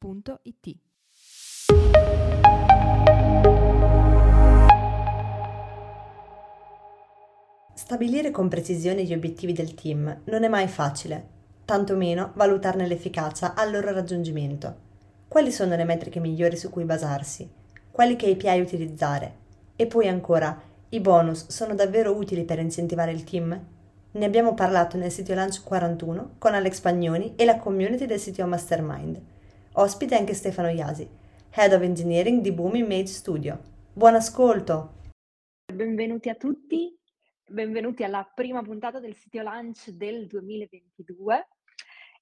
www.it. Stabilire con precisione gli obiettivi del team non è mai facile, tantomeno valutarne l'efficacia al loro raggiungimento. Quali sono le metriche migliori su cui basarsi? Quali KPI utilizzare? E poi ancora, i bonus sono davvero utili per incentivare il team? Ne abbiamo parlato nel sito Lunch 41 con Alex Pagnoni e la community del sito Mastermind. Ospite anche Stefano Iasi, Head of Engineering di Boom Image Studio. Buon ascolto! Benvenuti a tutti, benvenuti alla prima puntata del sito Lunch del 2022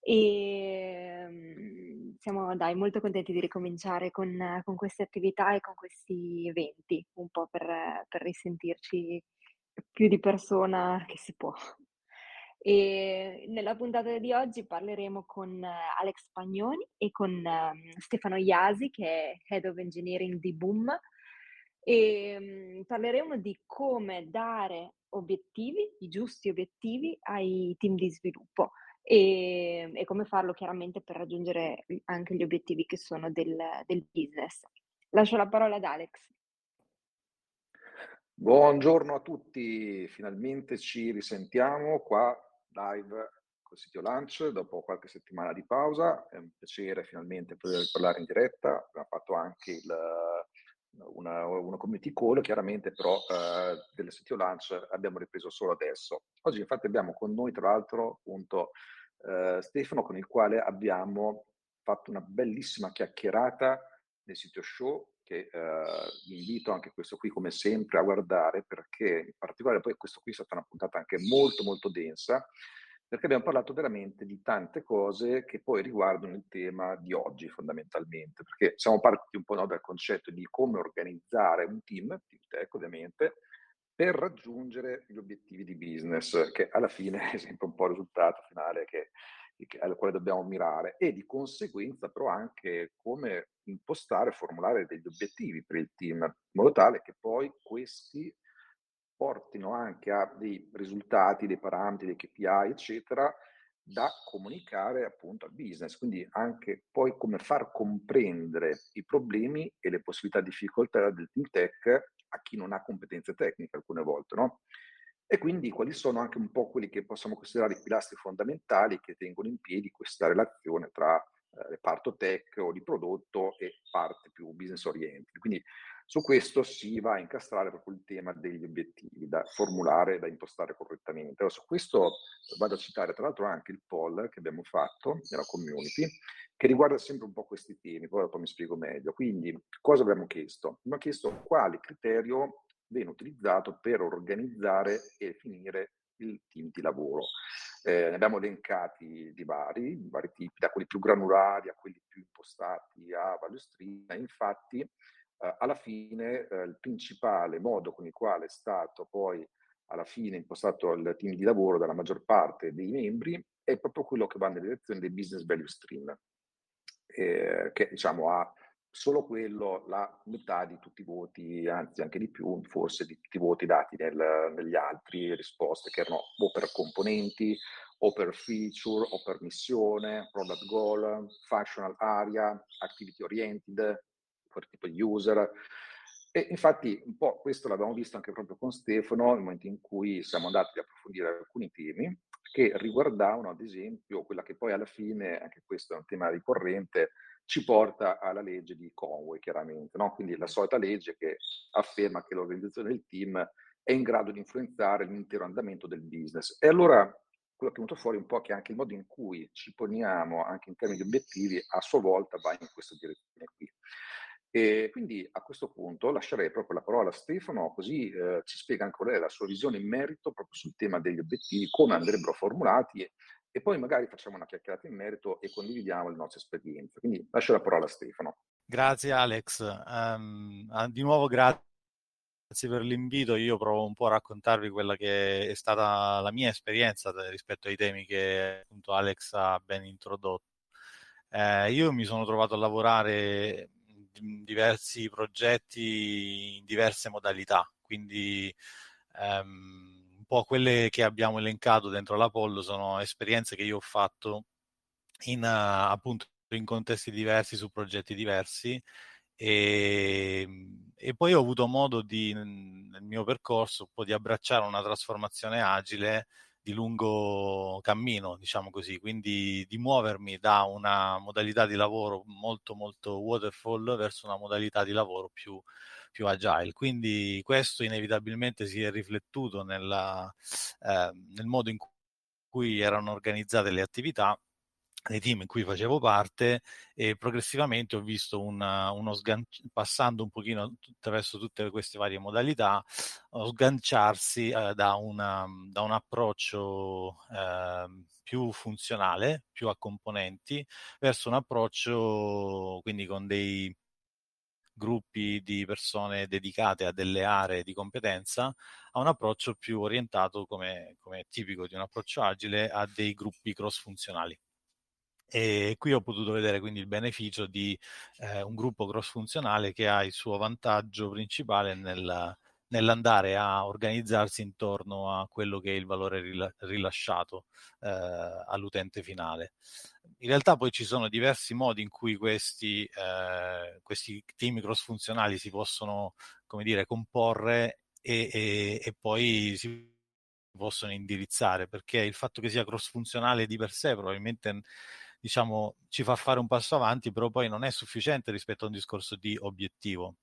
e mm, siamo dai, molto contenti di ricominciare con, con, queste attività e con questi eventi, un po' per, per risentirci più di persona che si può. E nella puntata di oggi parleremo con eh, Alex Pagnoni e con um, Stefano Iasi, che è Head of Engineering di Boom, e um, parleremo di come dare obiettivi, i giusti obiettivi ai team di sviluppo e, e come farlo chiaramente per raggiungere anche gli obiettivi che sono del, del business. Lascio la parola ad Alex. Buongiorno a tutti, finalmente ci risentiamo qua live col sito Lunch dopo qualche settimana di pausa. È un piacere finalmente poter parlare in diretta. Abbiamo fatto anche il, una, una, community call, chiaramente però eh, del sito Lunch abbiamo ripreso solo adesso. Oggi infatti abbiamo con noi tra l'altro appunto eh, Stefano con il quale abbiamo fatto una bellissima chiacchierata nel sito show che eh, vi invito anche questo qui come sempre a guardare perché in particolare poi questo qui è stata una puntata anche molto molto densa perché abbiamo parlato veramente di tante cose che poi riguardano il tema di oggi fondamentalmente perché siamo partiti un po' no, dal concetto di come organizzare un team, team tech ovviamente, per raggiungere gli obiettivi di business che alla fine è sempre un po' il risultato finale che al quale dobbiamo mirare e di conseguenza però anche come impostare, formulare degli obiettivi per il team, in modo tale che poi questi portino anche a dei risultati, dei parametri, dei KPI, eccetera, da comunicare appunto al business, quindi anche poi come far comprendere i problemi e le possibilità di difficoltà del team tech a chi non ha competenze tecniche alcune volte, no? E quindi quali sono anche un po' quelli che possiamo considerare i pilastri fondamentali che tengono in piedi questa relazione tra eh, reparto tech o di prodotto e parte più business oriented. Quindi su questo si va a incastrare proprio il tema degli obiettivi da formulare e da impostare correttamente. Allora, su questo vado a citare tra l'altro anche il poll che abbiamo fatto nella community, che riguarda sempre un po' questi temi, poi dopo mi spiego meglio. Quindi cosa abbiamo chiesto? Abbiamo chiesto quale criterio viene utilizzato per organizzare e definire il team di lavoro. Eh, ne abbiamo elencati di vari, di vari tipi, da quelli più granulari a quelli più impostati a value stream. Infatti, eh, alla fine, eh, il principale modo con il quale è stato poi alla fine impostato il team di lavoro dalla maggior parte dei membri è proprio quello che va nella direzione dei business value stream, eh, che diciamo ha solo quello la metà di tutti i voti, anzi anche di più, forse di tutti i voti dati nel, negli altri risposte, che erano o per componenti, o per feature, o per missione, product goal, functional area, activity oriented, per tipo di user. E infatti un po' questo l'abbiamo visto anche proprio con Stefano nel momento in cui siamo andati ad approfondire alcuni temi che riguardavano ad esempio quella che poi alla fine, anche questo è un tema ricorrente, ci porta alla legge di Conway, chiaramente, no? quindi la solita legge che afferma che l'organizzazione del team è in grado di influenzare l'intero andamento del business. E allora quello che è venuto fuori un po' che anche il modo in cui ci poniamo, anche in termini di obiettivi, a sua volta va in questa direzione qui. E quindi a questo punto lascerei proprio la parola a Stefano, così eh, ci spiega lei la sua visione in merito proprio sul tema degli obiettivi, come andrebbero formulati e poi magari facciamo una chiacchierata in merito e condividiamo le nostre esperienze. Quindi lascio la parola a Stefano. Grazie Alex, um, di nuovo grazie per l'invito. Io provo un po' a raccontarvi quella che è stata la mia esperienza rispetto ai temi che appunto Alex ha ben introdotto. Eh, io mi sono trovato a lavorare in diversi progetti in diverse modalità, quindi um, po' quelle che abbiamo elencato dentro l'Apollo sono esperienze che io ho fatto in, uh, appunto, in contesti diversi, su progetti diversi e, ehm, e, poi ho avuto modo di, nel mio percorso un po' di abbracciare una trasformazione agile di lungo cammino, diciamo così, quindi di muovermi da una modalità di lavoro molto molto waterfall verso una modalità di lavoro più, più agile. Quindi questo inevitabilmente si è riflettuto nella, eh, nel modo in cui erano organizzate le attività nei team in cui facevo parte e progressivamente ho visto una, uno sgancio, passando un pochino attraverso tutte queste varie modalità, sganciarsi eh, da, una, da, un approccio eh, più funzionale, più a componenti, verso un approccio quindi con dei gruppi di persone dedicate a delle aree di competenza a un approccio più orientato, come, come tipico di un approccio agile, a dei gruppi cross funzionali. E qui ho potuto vedere quindi il beneficio di eh, un gruppo cross funzionale che ha il suo vantaggio principale nel, nell'andare a organizzarsi intorno a quello che è il valore rilasciato eh, all'utente finale. In realtà poi ci sono diversi modi in cui questi, eh, questi team cross-funzionali si possono, come dire, comporre e, e, e poi si possono indirizzare, perché il fatto che sia cross-funzionale di per sé probabilmente diciamo, ci fa fare un passo avanti, però poi non è sufficiente rispetto a un discorso di obiettivo.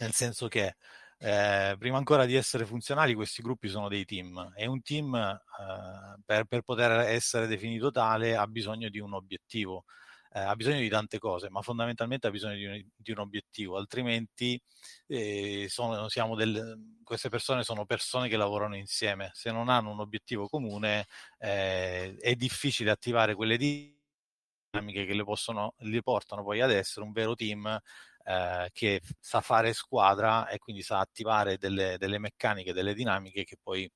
Nel senso che eh, prima ancora di essere funzionali, questi gruppi sono dei team. E un team eh, per, per, poter essere definito tale ha bisogno di un obiettivo, eh, ha bisogno di tante cose, ma fondamentalmente ha bisogno di un, di un obiettivo, altrimenti eh, sono, del, queste persone sono persone che lavorano insieme, se non hanno un obiettivo comune eh, è difficile attivare quelle dinamiche che le, possono, le portano poi ad essere un vero team eh, che sa fare squadra e quindi sa attivare delle, delle meccaniche, delle dinamiche che poi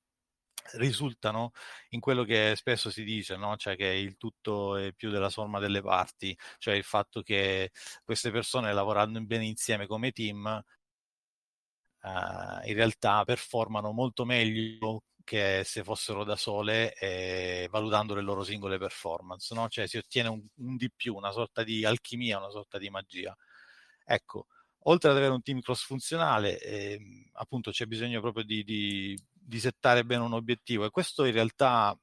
risultano in quello che spesso si dice, no? cioè che il tutto è più della somma delle parti, cioè il fatto che queste persone lavorando bene insieme come team eh, in realtà performano molto meglio che se fossero da sole eh, valutando le loro singole performance, no? cioè si ottiene un, un di più, una sorta di alchimia, una sorta di magia. Ecco, oltre ad avere un team cross funzionale, eh, appunto c'è bisogno proprio di, di, di, settare bene un obiettivo e questo in realtà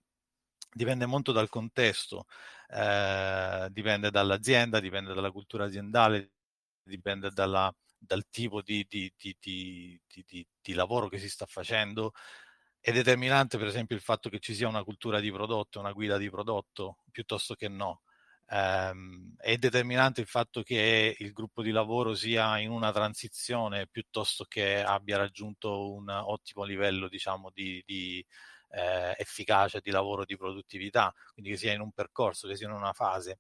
dipende molto dal contesto, eh, dipende dall'azienda, dipende dalla cultura aziendale, dipende dalla, dal tipo di, di, lavoro che si sta facendo. È determinante per esempio il fatto che ci sia una cultura di prodotto, una guida di prodotto, piuttosto che no. Um, è determinante il fatto che il gruppo di lavoro sia in una transizione piuttosto che abbia raggiunto un ottimo livello diciamo, di, di eh, efficacia di lavoro, di produttività, quindi che sia in un percorso, che sia in una fase.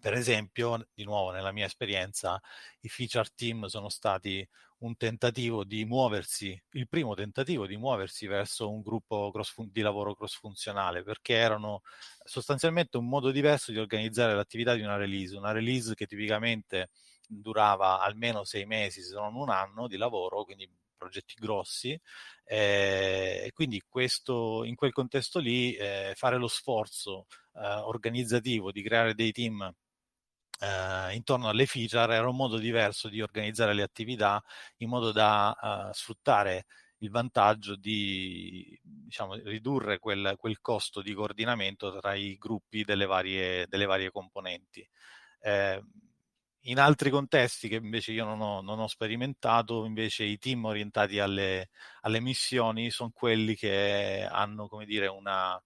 Per esempio, di nuovo nella mia esperienza, i feature team sono stati un tentativo di muoversi, il primo tentativo di muoversi verso un gruppo cross, di lavoro cross funzionale, perché erano sostanzialmente un modo diverso di organizzare l'attività di una release, una release che tipicamente durava almeno sei mesi, se non un anno di lavoro, quindi progetti grossi. Eh, e quindi questo, in quel contesto lì eh, fare lo sforzo eh, organizzativo di creare dei team eh, intorno alle feature era un modo diverso di organizzare le attività in modo da uh, sfruttare il vantaggio di diciamo, ridurre quel, quel, costo di coordinamento tra i gruppi delle varie, delle varie componenti. Eh, in altri contesti che invece io non ho, non ho sperimentato, invece i team orientati alle, alle missioni sono quelli che hanno, come dire, una,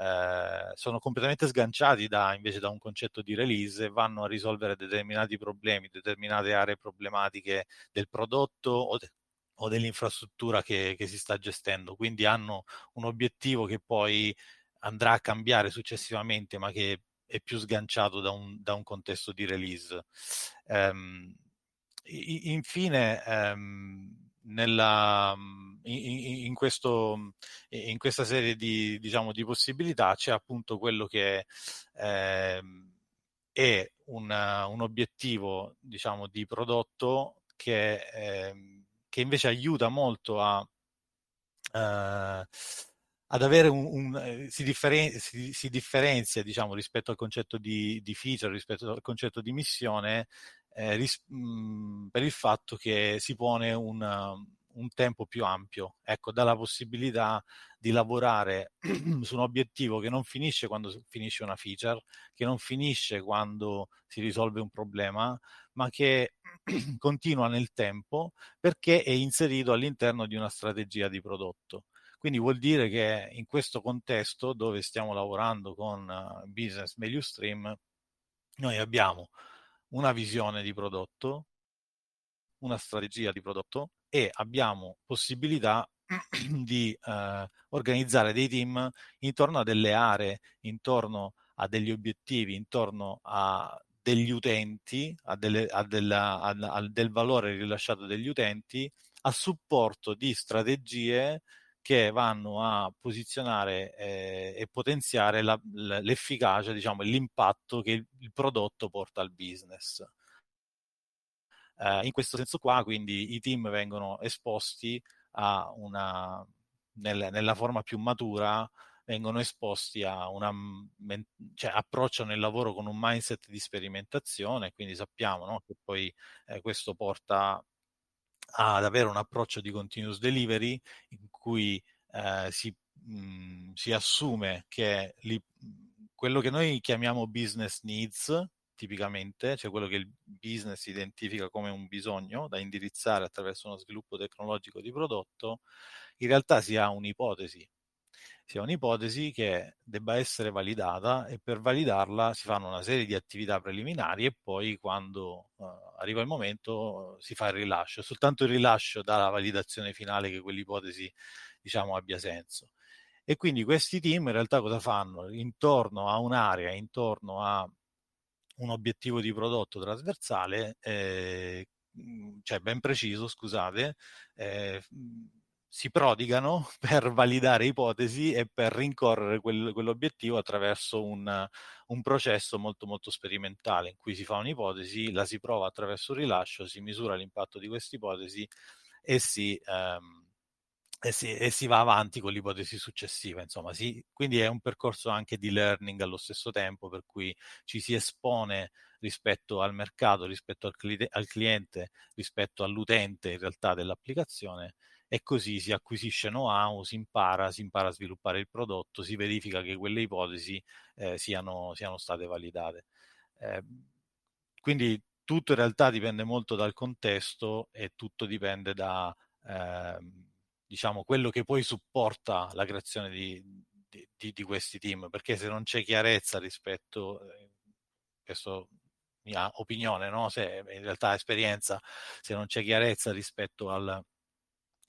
eh, sono completamente sganciati da, invece da un concetto di release e vanno a risolvere determinati problemi, determinate aree problematiche del prodotto o, de- o dell'infrastruttura che, che, si sta gestendo. Quindi hanno un obiettivo che poi andrà a cambiare successivamente, ma che è più sganciato da un, da un contesto di release. Um, infine, um, nella, in, in, questo, in, questa serie di, diciamo, di, possibilità c'è appunto quello che eh, è una, un obiettivo diciamo, di prodotto che, eh, che invece aiuta molto a, eh, ad avere un, un eh, si, differen- si, si, differenzia diciamo, rispetto al concetto di, di, feature, rispetto al concetto di missione, eh, ris- mh, per il fatto che si pone un, un tempo più ampio, ecco, dà la possibilità di lavorare su un obiettivo che non finisce quando finisce una feature, che non finisce quando si risolve un problema, ma che continua nel tempo perché è inserito all'interno di una strategia di prodotto. Quindi vuol dire che in questo contesto dove stiamo lavorando con uh, Business Value Stream, noi abbiamo una visione di prodotto, una strategia di prodotto e abbiamo possibilità di eh, organizzare dei team intorno a delle aree, intorno a degli obiettivi, intorno a degli utenti, a, delle, a, della, a, a del valore rilasciato dagli utenti, a supporto di strategie che vanno a posizionare eh, e potenziare la, l'efficacia, diciamo, l'impatto che il, il prodotto porta al business. Eh, in questo senso qua, quindi, i team vengono esposti a una, nel, nella forma più matura, vengono esposti a una, cioè approcciano il lavoro con un mindset di sperimentazione, quindi sappiamo no, che poi eh, questo porta ad avere un approccio di continuous delivery in cui eh, si, mh, si, assume che li, quello che noi chiamiamo business needs tipicamente, cioè quello che il business identifica come un bisogno da indirizzare attraverso uno sviluppo tecnologico di prodotto, in realtà si ha un'ipotesi, si ha un'ipotesi che debba essere validata e per validarla si fanno una serie di attività preliminari e poi quando uh, arriva il momento uh, si fa il rilascio. Soltanto il rilascio dà la validazione finale che quell'ipotesi diciamo abbia senso. E quindi questi team in realtà cosa fanno? Intorno a un'area, intorno a un obiettivo di prodotto trasversale, eh, cioè ben preciso, scusate, eh, si prodigano per validare ipotesi e per rincorrere quel, quell'obiettivo attraverso un, un, processo molto molto sperimentale in cui si fa un'ipotesi, la si prova attraverso un rilascio, si misura l'impatto di questa ipotesi e si, ehm, e si, e si, va avanti con l'ipotesi successiva. Insomma, si, quindi è un percorso anche di learning allo stesso tempo, per cui ci si espone rispetto al mercato, rispetto al, cli- al cliente, rispetto all'utente in realtà dell'applicazione e così si acquisisce know-how, si impara, si impara a sviluppare il prodotto, si verifica che quelle ipotesi eh, siano, siano, state validate. Eh, quindi tutto in realtà dipende molto dal contesto e tutto dipende da... Eh, diciamo, quello che poi supporta la creazione di, di, di, questi team, perché se non c'è chiarezza rispetto, eh, questo mia opinione, no? se in realtà esperienza, se non c'è chiarezza rispetto al,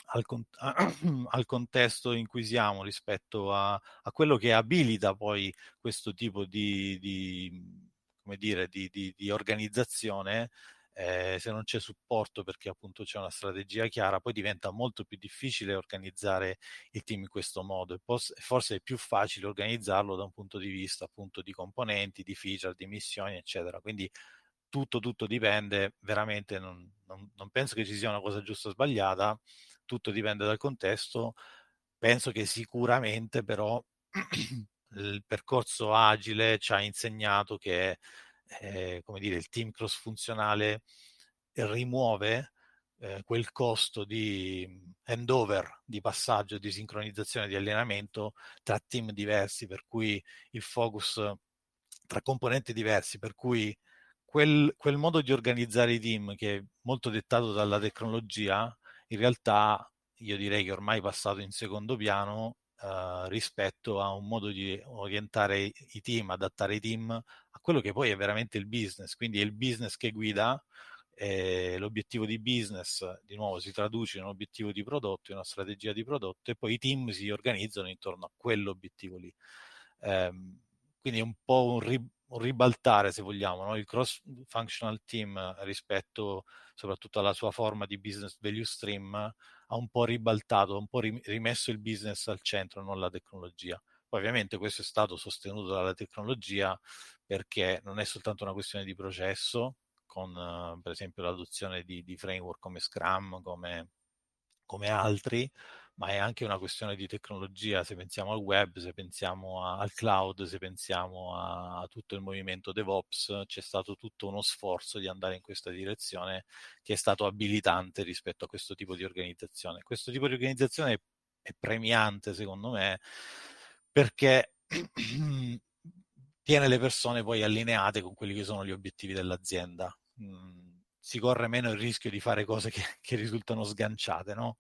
al, al, contesto in cui siamo, rispetto a, a, quello che abilita poi questo tipo di, di come dire, di, di, di organizzazione, eh, se non c'è supporto perché appunto c'è una strategia chiara, poi diventa molto più difficile organizzare il team in questo modo e forse è più facile organizzarlo da un punto di vista appunto di componenti, di feature, di missioni, eccetera. Quindi tutto, tutto dipende, veramente non, non, non penso che ci sia una cosa giusta o sbagliata, tutto dipende dal contesto. Penso che sicuramente però il percorso agile ci ha insegnato che eh, come dire, il team cross funzionale rimuove eh, quel costo di handover, di passaggio, di sincronizzazione, di allenamento tra team diversi, per cui il focus tra componenti diversi, per cui quel, quel modo di organizzare i team che è molto dettato dalla tecnologia, in realtà io direi che ormai è passato in secondo piano Uh, rispetto a un modo di orientare i team, adattare i team quello che poi è veramente il business. Quindi è il business che guida, eh, l'obiettivo di business di nuovo si traduce in un obiettivo di prodotto, in una strategia di prodotto e poi i team si organizzano intorno a quell'obiettivo lì. Ehm, quindi è un po' un, ri- un ribaltare, se vogliamo, no? il cross-functional team rispetto soprattutto alla sua forma di business value stream ha un po' ribaltato, ha un po' rimesso il business al centro, non la tecnologia. Poi ovviamente questo è stato sostenuto dalla tecnologia perché non è soltanto una questione di processo, con uh, per esempio l'adozione di, di, framework come Scrum, come, come altri, ma è anche una questione di tecnologia, se pensiamo al web, se pensiamo a, al cloud, se pensiamo a, a, tutto il movimento DevOps, c'è stato tutto uno sforzo di andare in questa direzione che è stato abilitante rispetto a questo tipo di organizzazione. Questo tipo di organizzazione è, è premiante, secondo me, perché tiene le persone poi allineate con quelli che sono gli obiettivi dell'azienda. Mm, si corre meno il rischio di fare cose che, che risultano sganciate, no?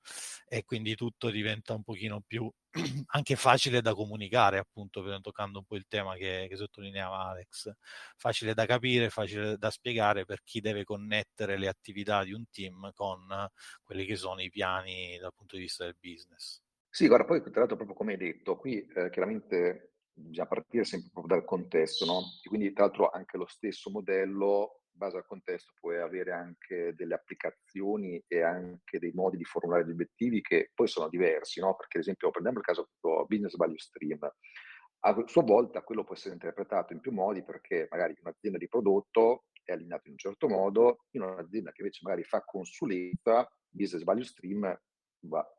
E quindi tutto diventa un pochino più anche facile da comunicare, appunto, toccando un po' il tema che, che, sottolineava Alex. Facile da capire, facile da spiegare per chi deve connettere le attività di un team con quelli che sono i piani dal punto di vista del business. Sì, guarda, poi tra l'altro proprio come hai detto, qui eh, chiaramente bisogna partire sempre proprio dal contesto, no? E quindi tra l'altro anche lo stesso modello in base al contesto puoi avere anche delle applicazioni e anche dei modi di formulare gli obiettivi che poi sono diversi, no? Perché ad esempio prendiamo il caso business value stream. A sua volta quello può essere interpretato in più modi perché magari un'azienda di prodotto è allineata in un certo modo, in un'azienda che invece magari fa consulenza, business value stream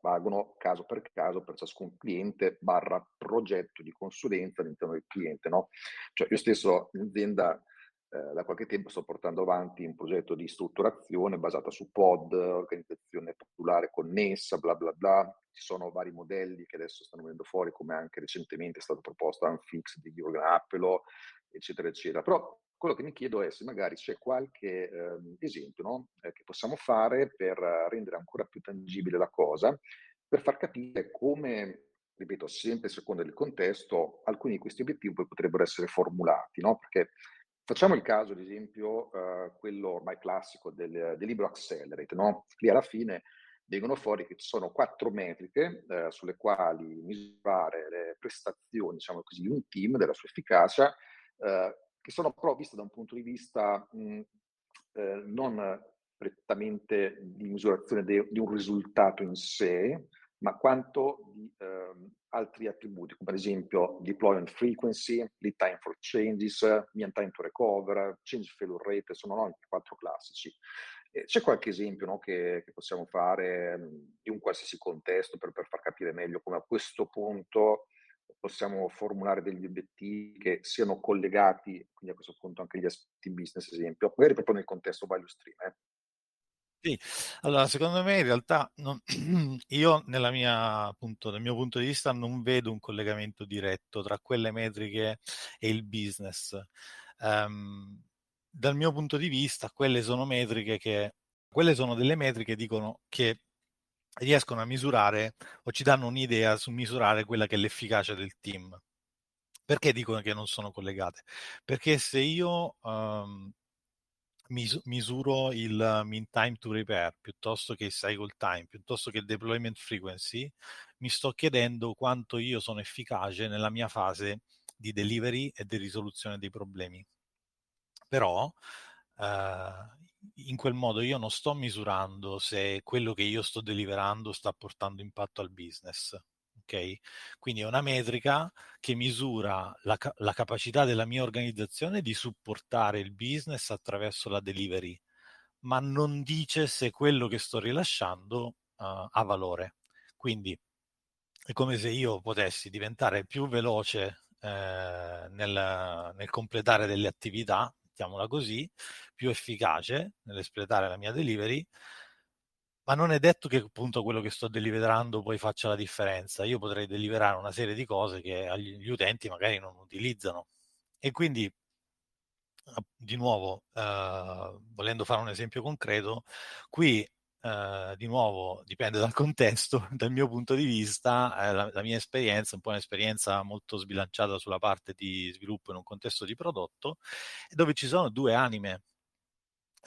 valgono caso per caso per ciascun cliente barra progetto di consulenza all'interno del cliente. No? Cioè io stesso in azienda eh, da qualche tempo sto portando avanti un progetto di strutturazione basato su pod, organizzazione popolare connessa, bla bla bla. Ci sono vari modelli che adesso stanno venendo fuori, come anche recentemente è stato proposto Unfix di Jürgen Appelo, eccetera, eccetera. Però quello che mi chiedo è se magari c'è qualche eh, esempio no? eh, che possiamo fare per rendere ancora più tangibile la cosa, per far capire come ripeto, sempre secondo il contesto, alcuni di questi obiettivi poi potrebbero essere formulati, no? Perché Facciamo il caso, ad esempio, uh, quello ormai classico del, del, libro Accelerate, no? Lì alla fine vengono fuori che ci sono quattro metriche uh, sulle quali misurare le prestazioni, diciamo così, di un team, della sua efficacia, uh, che sono però viste da un punto di vista mh, non prettamente di misurazione de, di un risultato in sé, ma quanto di ehm, altri attributi, come ad esempio deployment frequency, lead time for changes, mean time to recover, change failure rate, sono no, quattro classici. Eh, c'è qualche esempio no, che, che, possiamo fare mh, in un qualsiasi contesto per, per, far capire meglio come a questo punto possiamo formulare degli obiettivi che siano collegati, quindi a questo punto anche gli aspetti business, esempio, magari proprio nel contesto value stream. Eh. Sì, allora secondo me in realtà non, io mia, appunto, dal mio punto di vista non vedo un collegamento diretto tra quelle metriche e il business. Um, dal mio punto di vista quelle sono metriche che, quelle sono delle metriche dicono che riescono a misurare o ci danno un'idea su misurare quella che è l'efficacia del team. Perché dicono che non sono collegate? Perché se io um, mis- misuro il mean time to repair piuttosto che il cycle time, piuttosto che il deployment frequency, mi sto chiedendo quanto io sono efficace nella mia fase di delivery e di risoluzione dei problemi. Però eh, in quel modo io non sto misurando se quello che io sto deliverando sta portando impatto al business ok? Quindi è una metrica che misura la, la capacità della mia organizzazione di supportare il business attraverso la delivery, ma non dice se quello che sto rilasciando uh, ha valore. Quindi è come se io potessi diventare più veloce eh, nel, nel, completare delle attività, mettiamola così, più efficace nell'espletare la mia delivery, ma non è detto che appunto quello che sto deliverando poi faccia la differenza. Io potrei deliverare una serie di cose che gli utenti magari non utilizzano. E quindi, di nuovo, eh, volendo fare un esempio concreto, qui eh, di nuovo dipende dal contesto, dal mio punto di vista, eh, la, la, mia esperienza, un po' un'esperienza molto sbilanciata sulla parte di sviluppo in un contesto di prodotto, dove ci sono due anime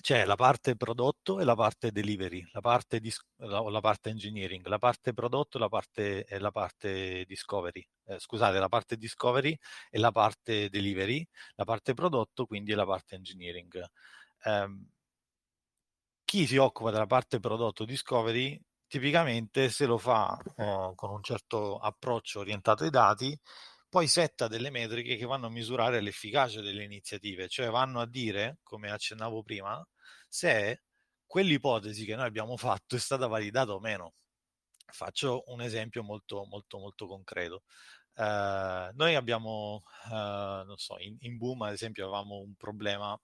c'è la parte prodotto e la parte delivery, la parte, dis- la, la parte engineering, la parte prodotto e la parte, e parte discovery. Eh, scusate, la parte discovery e la parte delivery, la parte prodotto quindi è la parte engineering. Eh, chi si occupa della parte prodotto discovery tipicamente se lo fa eh, con un certo approccio orientato ai dati poi setta delle metriche che vanno a misurare l'efficacia delle iniziative, cioè vanno a dire, come accennavo prima, se quell'ipotesi che noi abbiamo fatto è stata validata o meno. Faccio un esempio molto, molto, molto concreto. Uh, noi abbiamo, uh, non so, in, in, Boom ad esempio avevamo un problema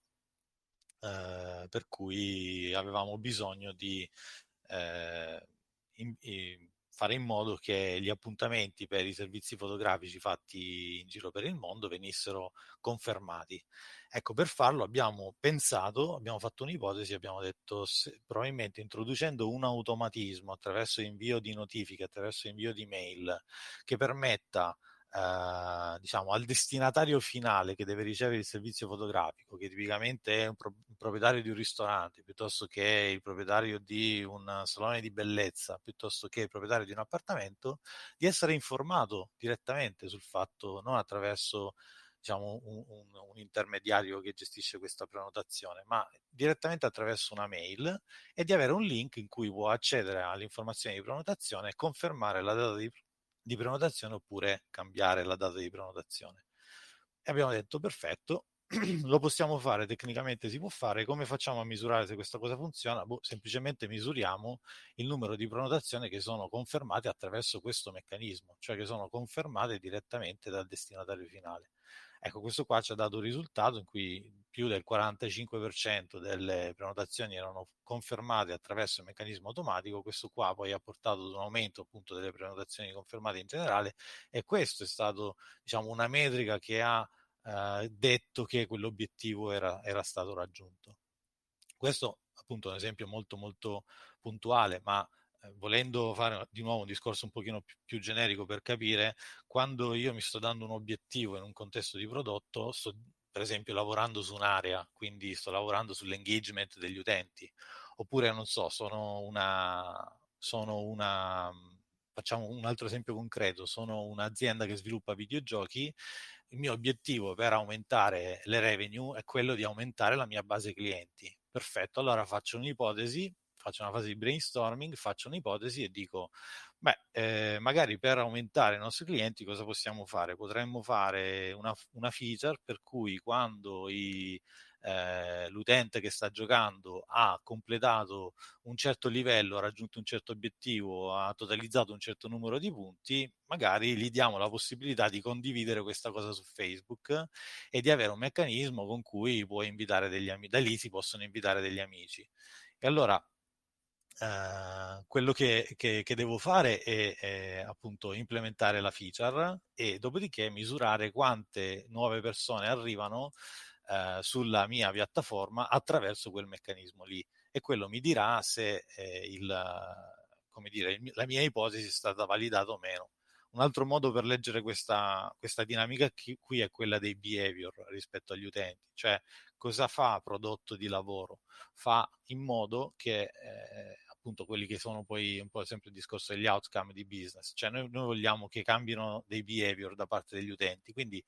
uh, per cui avevamo bisogno di in, in, fare in modo che gli appuntamenti per i servizi fotografici fatti in giro per il mondo venissero confermati. Ecco, per farlo abbiamo pensato, abbiamo fatto un'ipotesi, abbiamo detto se, probabilmente introducendo un automatismo attraverso l'invio di notifiche, attraverso l'invio di mail che permetta eh, diciamo, al destinatario finale che deve ricevere il servizio fotografico, che tipicamente è un, pro- un, proprietario di un ristorante, piuttosto che il proprietario di un salone di bellezza, piuttosto che il proprietario di un appartamento, di essere informato direttamente sul fatto, non attraverso diciamo, un, un, un, intermediario che gestisce questa prenotazione, ma direttamente attraverso una mail e di avere un link in cui può accedere alle informazioni di prenotazione e confermare la data di, di prenotazione oppure cambiare la data di prenotazione. E abbiamo detto perfetto, lo possiamo fare, tecnicamente si può fare, come facciamo a misurare se questa cosa funziona? Boh, semplicemente misuriamo il numero di prenotazioni che sono confermate attraverso questo meccanismo, cioè che sono confermate direttamente dal destinatario finale. Ecco, questo qua ci ha dato un risultato in cui più del 45% delle prenotazioni erano confermate attraverso il meccanismo automatico, questo qua poi ha portato ad un aumento appunto delle prenotazioni confermate in generale e questo è stato diciamo una metrica che ha eh, detto che quell'obiettivo era, era stato raggiunto. Questo appunto è un esempio molto molto puntuale, ma volendo fare di nuovo un discorso un pochino più, più, generico per capire, quando io mi sto dando un obiettivo in un contesto di prodotto, sto per esempio lavorando su un'area, quindi sto lavorando sull'engagement degli utenti, oppure non so, sono una, sono una facciamo un altro esempio concreto, sono un'azienda che sviluppa videogiochi, il mio obiettivo per aumentare le revenue è quello di aumentare la mia base clienti. Perfetto, allora faccio un'ipotesi faccio una fase di brainstorming, faccio un'ipotesi e dico, beh, eh, magari per aumentare i nostri clienti cosa possiamo fare? Potremmo fare una, una feature per cui quando i, eh, l'utente che sta giocando ha completato un certo livello, ha raggiunto un certo obiettivo, ha totalizzato un certo numero di punti, magari gli diamo la possibilità di condividere questa cosa su Facebook e di avere un meccanismo con cui può invitare degli amici, da lì si possono invitare degli amici. E allora Uh, quello che, che, che, devo fare è, è, appunto implementare la feature e dopodiché misurare quante nuove persone arrivano uh, sulla mia piattaforma attraverso quel meccanismo lì e quello mi dirà se eh, il, dire, il, la mia ipotesi è stata validata o meno. Un altro modo per leggere questa, questa dinamica qui è quella dei behavior rispetto agli utenti, cioè cosa fa prodotto di lavoro? Fa in modo che eh, appunto quelli che sono poi un po' sempre il discorso degli outcome di business, cioè noi, noi vogliamo che cambino dei behavior da parte degli utenti, quindi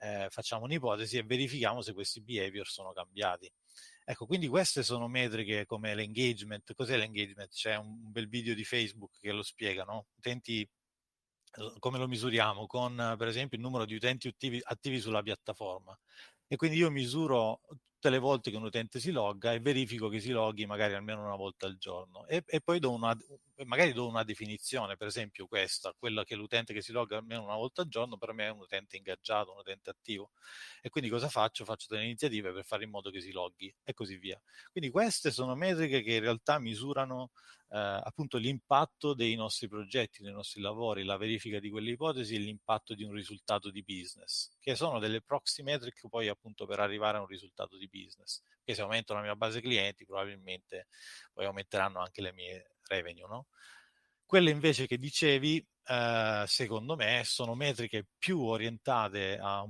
eh, facciamo un'ipotesi e verifichiamo se questi behavior sono cambiati. Ecco, quindi queste sono metriche come l'engagement. Cos'è l'engagement? C'è un bel video di Facebook che lo spiega, no? Utenti come lo misuriamo? Con per esempio il numero di utenti attivi, attivi sulla piattaforma. E quindi io misuro tutte le volte che un utente si logga e verifico che si loghi magari almeno una volta al giorno e, e poi do una, magari do una definizione, per esempio questa, quella che l'utente che si logga almeno una volta al giorno per me è un utente ingaggiato, un utente attivo e quindi cosa faccio? Faccio delle iniziative per fare in modo che si loghi e così via. Quindi queste sono metriche che in realtà misurano appunto l'impatto dei nostri progetti, dei nostri lavori, la verifica di quelle ipotesi e l'impatto di un risultato di business, che sono delle proxy metric poi appunto per arrivare a un risultato di business. Che se aumento la mia base clienti, probabilmente poi aumenteranno anche le mie revenue, no? Quelle invece che dicevi, eh, secondo me, sono metriche più orientate a,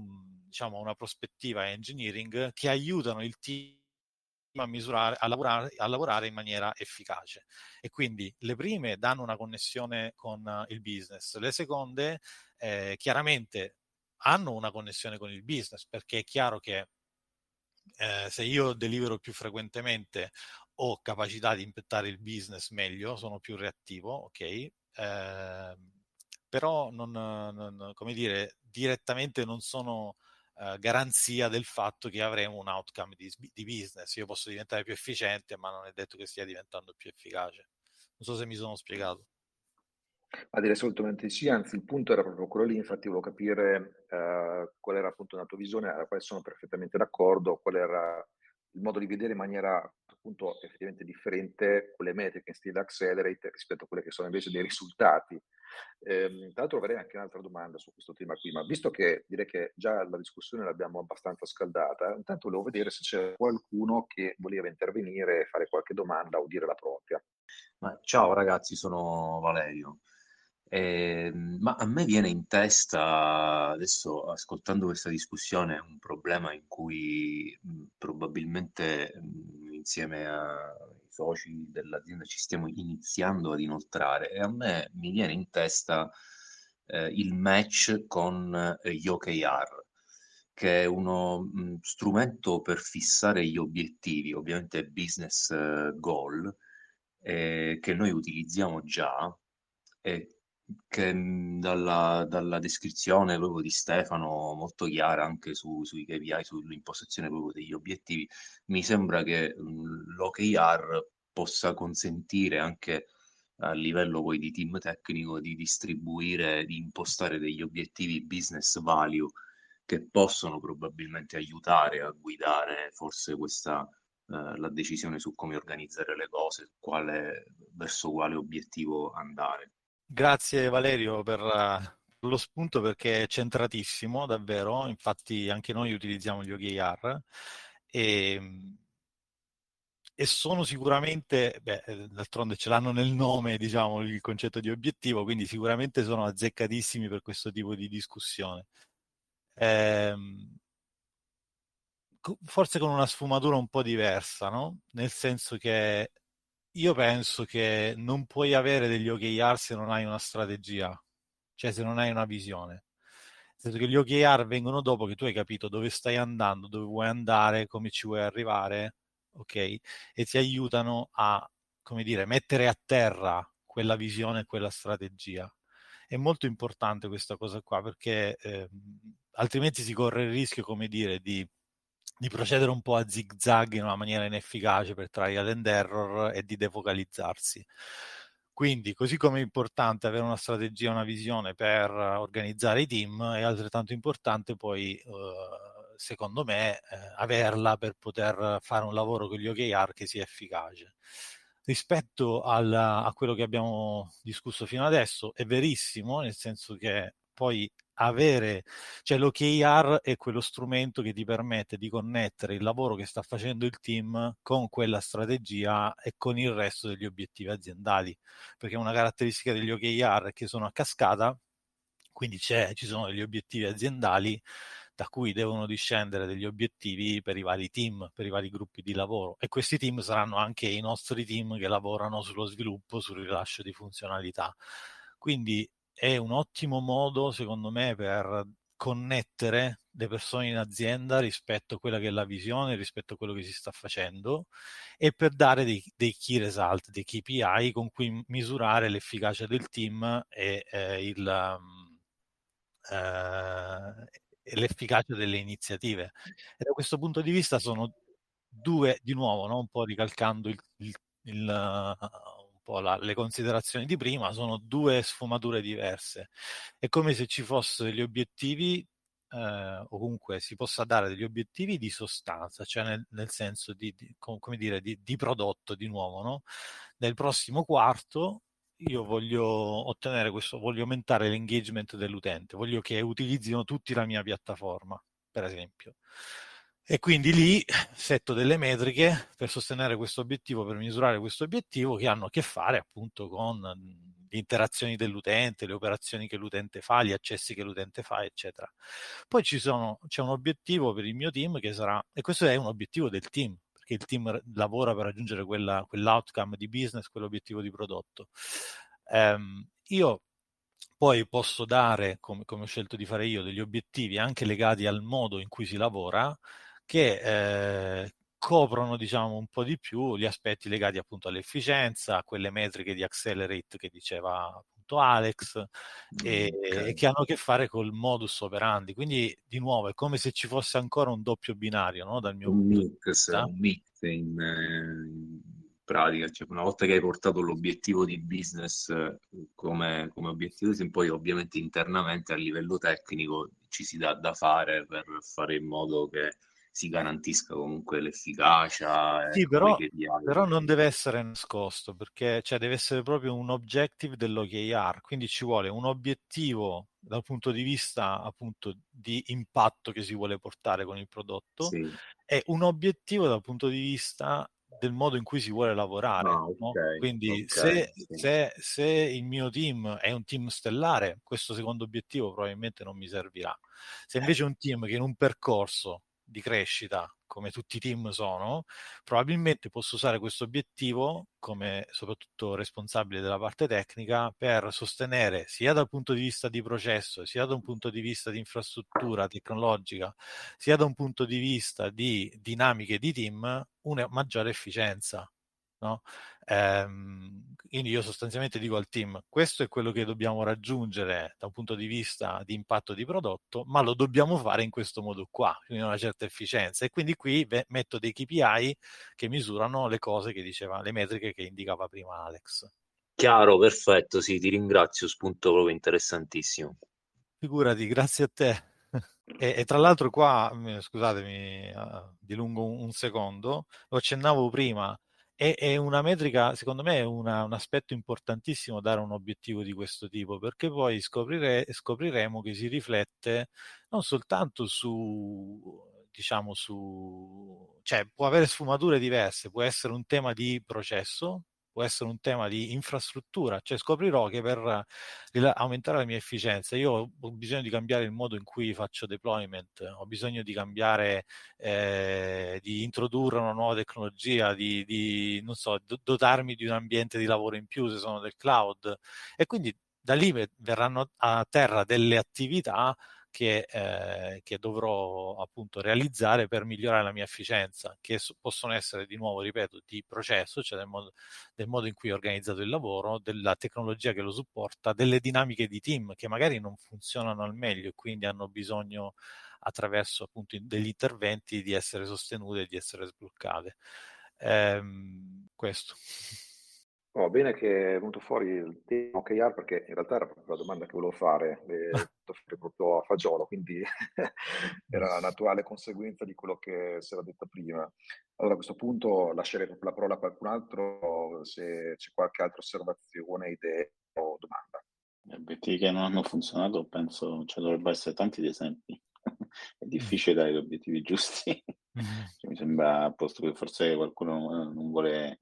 diciamo, a una prospettiva engineering che aiutano il team a misurare, a lavorare, a lavorare in maniera efficace. E quindi le prime danno una connessione con il business, le seconde eh, chiaramente hanno una connessione con il business, perché è chiaro che eh, se io delivero più frequentemente ho capacità di impettare il business meglio, sono più reattivo, ok? Eh, però non, non, come dire, direttamente non sono eh, garanzia del fatto che avremo un outcome di, di, business. Io posso diventare più efficiente, ma non è detto che stia diventando più efficace. Non so se mi sono spiegato. Ma direi assolutamente sì, anzi il punto era proprio quello lì, infatti volevo capire eh, qual era appunto la tua visione, alla quale sono perfettamente d'accordo, qual era il modo di vedere in maniera appunto effettivamente differente quelle metriche in stile Accelerate rispetto a quelle che sono invece dei risultati. Eh, tra l'altro avrei anche un'altra domanda su questo tema qui, ma visto che direi che già la discussione l'abbiamo abbastanza scaldata, intanto volevo vedere se c'è qualcuno che voleva intervenire, fare qualche domanda o dire la propria. Ma ciao ragazzi, sono Valerio. Eh, ma a me viene in testa, adesso ascoltando questa discussione, un problema in cui mh, probabilmente mh, insieme ai soci dell'azienda ci stiamo iniziando ad inoltrare e a me mi viene in testa eh, il match con eh, gli OKR, che è uno mh, strumento per fissare gli obiettivi, ovviamente business eh, goal, eh, che noi utilizziamo già e che mhmm, dalla, dalla, descrizione proprio di Stefano, molto chiara anche su, sui KPI, sull'impostazione proprio degli obiettivi, mi sembra che mhmm, l'OKR possa consentire anche a livello poi di team tecnico di distribuire, di impostare degli obiettivi business value che possono probabilmente aiutare a guidare forse questa eh, la decisione su come organizzare le cose, quale, verso quale obiettivo andare. Grazie Valerio per uh, lo spunto perché è centratissimo davvero, infatti anche noi utilizziamo gli OKR e, e sono sicuramente, beh, eh, d'altronde ce l'hanno nel nome diciamo il concetto di obiettivo, quindi sicuramente sono azzeccatissimi per questo tipo di discussione. Eh, forse con una sfumatura un po' diversa, no? Nel senso che io penso che non puoi avere degli OKR se non hai una strategia, cioè se non hai una visione. Nel senso che gli OKR vengono dopo che tu hai capito dove stai andando, dove vuoi andare, come ci vuoi arrivare, ok? E ti aiutano a, come dire, mettere a terra quella visione e quella strategia. È molto importante questa cosa qua perché eh, altrimenti si corre il rischio, come dire, di di procedere un po' a zig zag in una maniera inefficace per trial and error e di defocalizzarsi. Quindi, così come è importante avere una strategia, una visione per organizzare i team, è altrettanto importante poi, eh, secondo me, eh, averla per poter fare un lavoro con gli OKR che sia efficace. Rispetto al, a quello che abbiamo discusso fino adesso, è verissimo, nel senso che poi avere, cioè l'OKR è quello strumento che ti permette di connettere il lavoro che sta facendo il team con quella strategia e con il resto degli obiettivi aziendali, perché una caratteristica degli OKR è che sono a cascata, quindi ci sono degli obiettivi aziendali da cui devono discendere degli obiettivi per i vari team, per i vari gruppi di lavoro e questi team saranno anche i nostri team che lavorano sullo sviluppo, sul rilascio di funzionalità. Quindi è un ottimo modo, secondo me, per connettere le persone in azienda rispetto a quella che è la visione, rispetto a quello che si sta facendo e per dare dei, dei key result, dei KPI con cui misurare l'efficacia del team e, eh, il, um, eh, l'efficacia delle iniziative. E da questo punto di vista sono due, di nuovo, no? un po' ricalcando il, il, il po' la, le considerazioni di prima, sono due sfumature diverse. È come se ci fossero degli obiettivi eh, o comunque si possa dare degli obiettivi di sostanza, cioè nel, nel senso di, di, come dire, di, di prodotto di nuovo. No? Nel prossimo quarto io voglio ottenere questo, voglio aumentare l'engagement dell'utente, voglio che utilizzino tutti la mia piattaforma, per esempio. E quindi lì setto delle metriche per sostenere questo obiettivo, per misurare questo obiettivo che hanno a che fare appunto con le interazioni dell'utente, le operazioni che l'utente fa, gli accessi che l'utente fa, eccetera. Poi sono, c'è un obiettivo per il mio team che sarà, e questo è un obiettivo del team, perché il team lavora per raggiungere quella, quell'outcome di business, quell'obiettivo di prodotto. Um, io poi posso dare, come, come, ho scelto di fare io, degli obiettivi anche legati al modo in cui si lavora che eh, coprono diciamo un po' di più gli aspetti legati appunto all'efficienza, a quelle metriche di accelerate che diceva appunto Alex e, okay. e, che hanno a che fare col modus operandi. Quindi di nuovo è come se ci fosse ancora un doppio binario, no? Dal mio un mix, un mix in, in pratica, cioè una volta che hai portato l'obiettivo di business eh, come, come obiettivo, poi ovviamente internamente a livello tecnico ci si dà da fare per fare in modo che si garantisca comunque l'efficacia. Sì, però, però, non deve essere nascosto perché cioè, deve essere proprio un objective dell'OKR, quindi ci vuole un obiettivo dal punto di vista appunto di impatto che si vuole portare con il prodotto sì. e un obiettivo dal punto di vista del modo in cui si vuole lavorare. Ah, okay, no? Quindi okay, se, sì. se, se, il mio team è un team stellare, questo secondo obiettivo probabilmente non mi servirà. Se eh. invece è un team che in un percorso di crescita, come tutti i team sono, probabilmente posso usare questo obiettivo come soprattutto responsabile della parte tecnica per sostenere sia dal punto di vista di processo, sia da un punto di vista di infrastruttura tecnologica, sia da un punto di vista di dinamiche di team, una maggiore efficienza. No? Ehm, quindi io sostanzialmente dico al team, questo è quello che dobbiamo raggiungere da un punto di vista di impatto di prodotto, ma lo dobbiamo fare in questo modo qua, quindi una certa efficienza. E quindi qui beh, metto dei KPI che misurano le cose che diceva, le metriche che indicava prima Alex. Chiaro, perfetto, sì, ti ringrazio, spunto proprio interessantissimo. Figurati, grazie a te. E, e, tra l'altro qua, scusatemi, uh, dilungo un, un, secondo, lo accennavo prima, è, è una metrica, secondo me è una, un aspetto importantissimo dare un obiettivo di questo tipo, perché poi scoprire, scopriremo che si riflette non soltanto su diciamo su cioè può avere sfumature diverse, può essere un tema di processo, può essere un tema di infrastruttura, cioè scoprirò che per aumentare la mia efficienza io ho bisogno di cambiare il modo in cui faccio deployment, ho bisogno di cambiare, eh, di introdurre una nuova tecnologia, di, di non so, dotarmi di un ambiente di lavoro in più se sono del cloud. E quindi da lì verranno a terra delle attività che, eh, che, dovrò appunto realizzare per migliorare la mia efficienza, che so, possono essere di nuovo, ripeto, di processo, cioè del modo, del modo in cui ho organizzato il lavoro, della tecnologia che lo supporta, delle dinamiche di team che magari non funzionano al meglio e quindi hanno bisogno attraverso appunto degli interventi di essere sostenute e di essere sbloccate. Ehm, questo. Oh, bene che è venuto fuori il tema OKR perché in realtà era proprio la domanda che volevo fare, e proprio a fagiolo, quindi era la naturale conseguenza di quello che si era detto prima. Allora a questo punto lascerei la parola a qualcun altro se c'è qualche altra osservazione, idea o domanda. Gli obiettivi che non hanno funzionato, penso ci dovrebbero essere tanti di esempi. è difficile dare gli obiettivi giusti. cioè, mi sembra a posto che forse qualcuno non vuole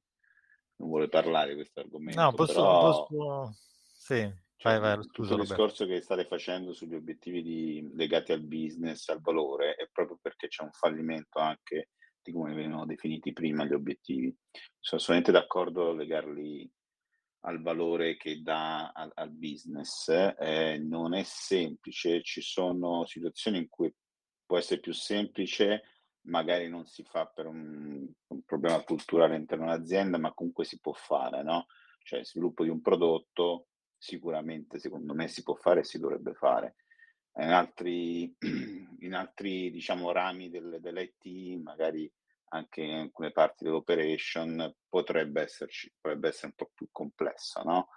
non vuole parlare di questo argomento. No, posso... Però... posso... Sì, cioè, vai, vai, scusa, il discorso che state facendo sugli obiettivi di, legati al business, al valore, è proprio perché c'è un fallimento anche di come venivano definiti prima gli obiettivi. Sono assolutamente d'accordo a legarli al valore che dà al, al business. Eh, non è semplice, ci sono situazioni in cui può essere più semplice magari non si fa per un, un problema culturale all'interno dell'azienda, ma comunque si può fare, no? Cioè, sviluppo di un prodotto sicuramente, secondo me, si può fare e si dovrebbe fare. In altri, in altri diciamo, rami del, dell'IT, magari anche in alcune parti dell'operation, potrebbe, esserci, potrebbe essere un po' più complesso, no?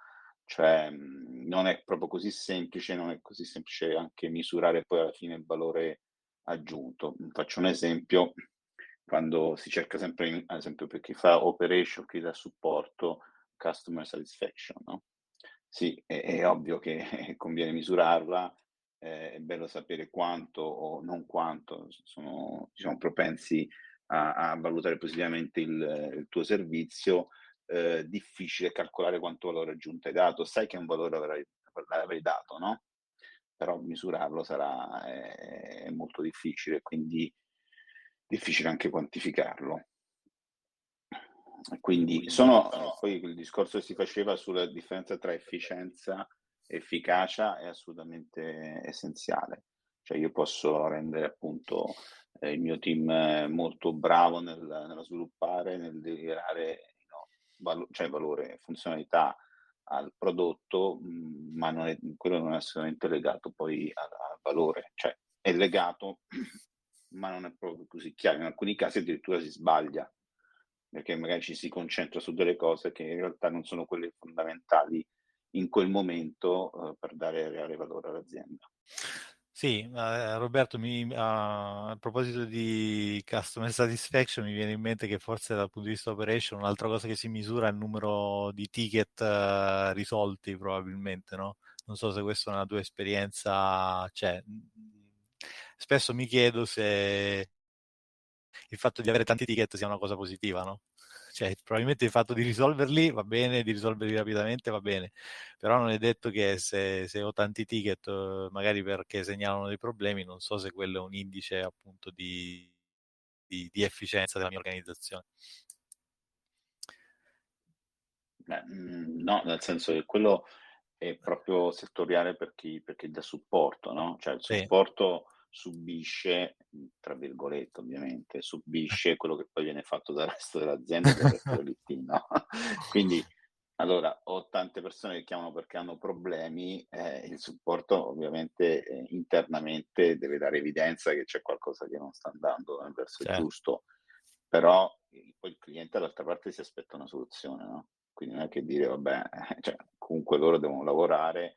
Cioè, non è proprio così semplice, non è così semplice anche misurare poi alla fine il valore aggiunto. Faccio un esempio, quando si cerca sempre, ad esempio per chi fa operation, chi dà supporto, customer satisfaction, no? Sì, è, è ovvio che conviene misurarla, è bello sapere quanto o non quanto sono diciamo, propensi a, a, valutare positivamente il, il tuo servizio, eh, difficile calcolare quanto valore aggiunto hai dato, sai che un valore avrai, avrai dato, no? Però misurarlo sarà è molto difficile, quindi difficile anche quantificarlo. quindi sono poi il discorso che si faceva sulla differenza tra efficienza e efficacia è assolutamente essenziale. Cioè io posso rendere appunto eh, il mio team molto bravo nel, nello sviluppare, nel deliberare no, valo, cioè valore, funzionalità al prodotto, mh, ma non è, quello non è assolutamente legato poi al, al valore, cioè è legato, ma non è proprio così chiaro. In alcuni casi addirittura si sbaglia, perché magari ci si concentra su delle cose che in realtà non sono quelle fondamentali in quel momento uh, per dare reale valore all'azienda. Sì, eh, Roberto, mi, uh, a proposito di customer satisfaction, mi viene in mente che forse dal punto di vista operation un'altra cosa che si misura è il numero di ticket uh, risolti, probabilmente, no? Non so se questa è una tua esperienza, cioè, spesso mi chiedo se il fatto di avere tanti ticket sia una cosa positiva, no? Cioè, probabilmente il fatto di risolverli va bene, di risolverli rapidamente va bene, però non è detto che se, se ho tanti ticket, eh, magari perché segnalano dei problemi, non so se quello è un indice appunto di, di, di efficienza della mia organizzazione. Beh, mm, no, nel senso che quello è proprio settoriale per chi, per chi dà supporto, no? Cioè il supporto subisce, tra virgolette ovviamente, subisce quello che poi viene fatto dal resto dell'azienda dal resto no? Quindi allora ho tante persone che chiamano perché hanno problemi, eh, il supporto ovviamente eh, internamente deve dare evidenza che c'è qualcosa che non sta andando nel verso certo. giusto, però poi il cliente dall'altra parte si aspetta una soluzione, no? Quindi non è che dire vabbè, cioè, comunque loro devono lavorare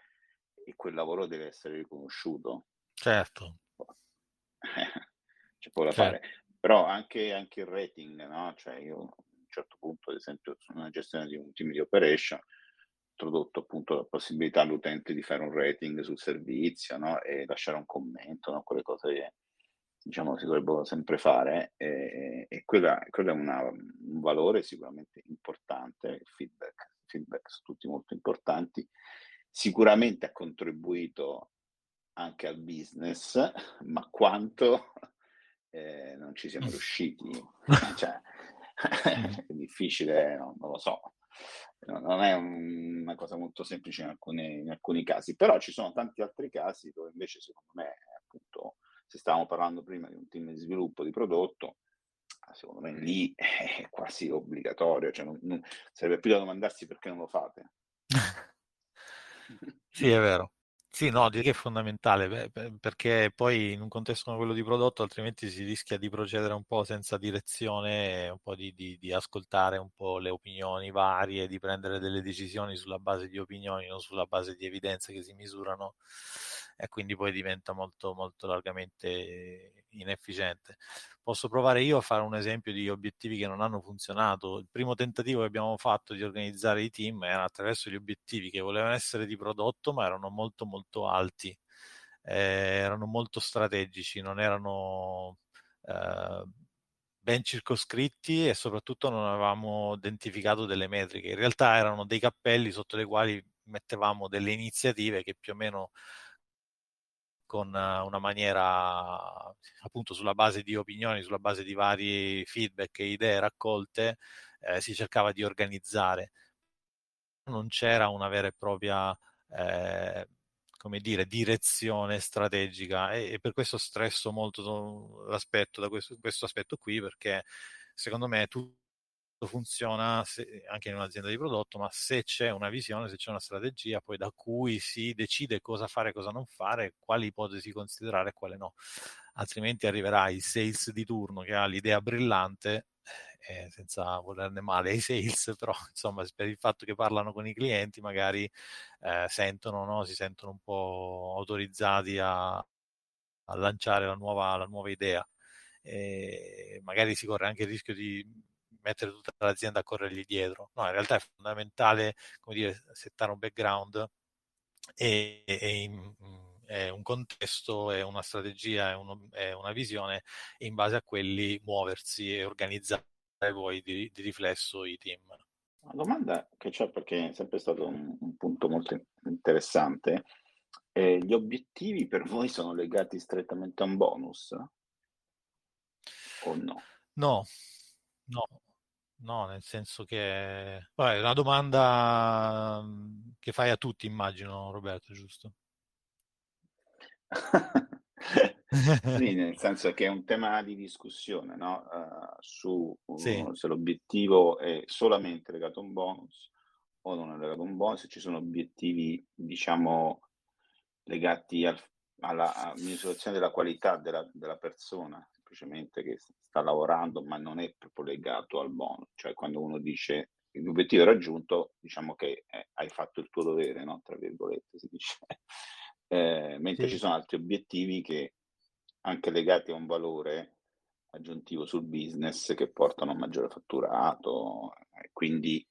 e quel lavoro deve essere riconosciuto. Certo, c'è poco da certo. fare. Però anche, anche, il rating, no? Cioè io a un certo punto, ad esempio, nella gestione di un team di operation, ho introdotto appunto la possibilità all'utente di fare un rating sul servizio, no? E lasciare un commento, no? Quelle cose che diciamo si dovrebbero sempre fare e, e quella, quella, è una, un valore sicuramente importante, il feedback, feedback sono tutti molto importanti, sicuramente ha contribuito anche al business, ma quanto eh, non ci siamo riusciti. cioè, è difficile, no, non lo so. Non è un, una cosa molto semplice in alcuni, in alcuni, casi, però ci sono tanti altri casi dove invece secondo me, appunto, se stavamo parlando prima di un team di sviluppo di prodotto, secondo me lì è quasi obbligatorio, cioè non, non, sarebbe più da domandarsi perché non lo fate. sì, è vero. Sì, no, direi che è fondamentale perché poi in un contesto come quello di prodotto altrimenti si rischia di procedere un po' senza direzione, un po' di, di, di ascoltare un po' le opinioni varie, di prendere delle decisioni sulla base di opinioni, non sulla base di evidenze che si misurano e quindi poi diventa molto, molto largamente inefficiente. Posso provare io a fare un esempio di obiettivi che non hanno funzionato. Il primo tentativo che abbiamo fatto di organizzare i team era attraverso gli obiettivi che volevano essere di prodotto, ma erano molto molto alti, eh, erano molto strategici, non erano eh, ben circoscritti e soprattutto non avevamo identificato delle metriche. In realtà erano dei cappelli sotto le quali mettevamo delle iniziative che più o meno con una maniera appunto sulla base di opinioni, sulla base di vari feedback e idee raccolte, eh, si cercava di organizzare. Non c'era una vera e propria eh, come dire, direzione strategica e, e, per questo stresso molto l'aspetto da questo, questo aspetto qui perché secondo me tu funziona se, anche in un'azienda di prodotto, ma se c'è una visione, se c'è una strategia, poi da cui si decide cosa fare cosa non fare, quali ipotesi considerare e quale no. Altrimenti arriverà il sales di turno che ha l'idea brillante, eh, senza volerne male ai sales, però insomma per il fatto che parlano con i clienti magari eh, sentono, no? si sentono un po' autorizzati a, a lanciare la nuova, la nuova idea. E magari si corre anche il rischio di mettere tutta l'azienda a corrergli dietro. No, in realtà è fondamentale, come dire, settare un background e, e è un contesto, è una strategia, è, uno, è, una visione e in base a quelli muoversi e organizzare poi di, di riflesso i team. Una domanda che c'è perché è sempre stato un, un punto molto interessante. Eh, gli obiettivi per voi sono legati strettamente a un bonus? O no? No, no, no? Nel senso che vabbè, è una domanda mm, che fai a tutti, immagino, Roberto, giusto? sì, nel senso che è un tema di discussione, no? Uh, su sì. uh, se l'obiettivo è solamente legato a un bonus o non è legato a un bonus, ci sono obiettivi, diciamo, legati al, alla misurazione della qualità della, della persona, semplicemente che sta lavorando, ma non è proprio legato al bonus. Cioè, quando uno dice l'obiettivo è raggiunto, diciamo che eh, hai fatto il tuo dovere, no? Tra virgolette, si dice. Eh, mentre sì. ci sono altri obiettivi che anche legati a un valore aggiuntivo sul business che portano a maggiore fatturato e quindi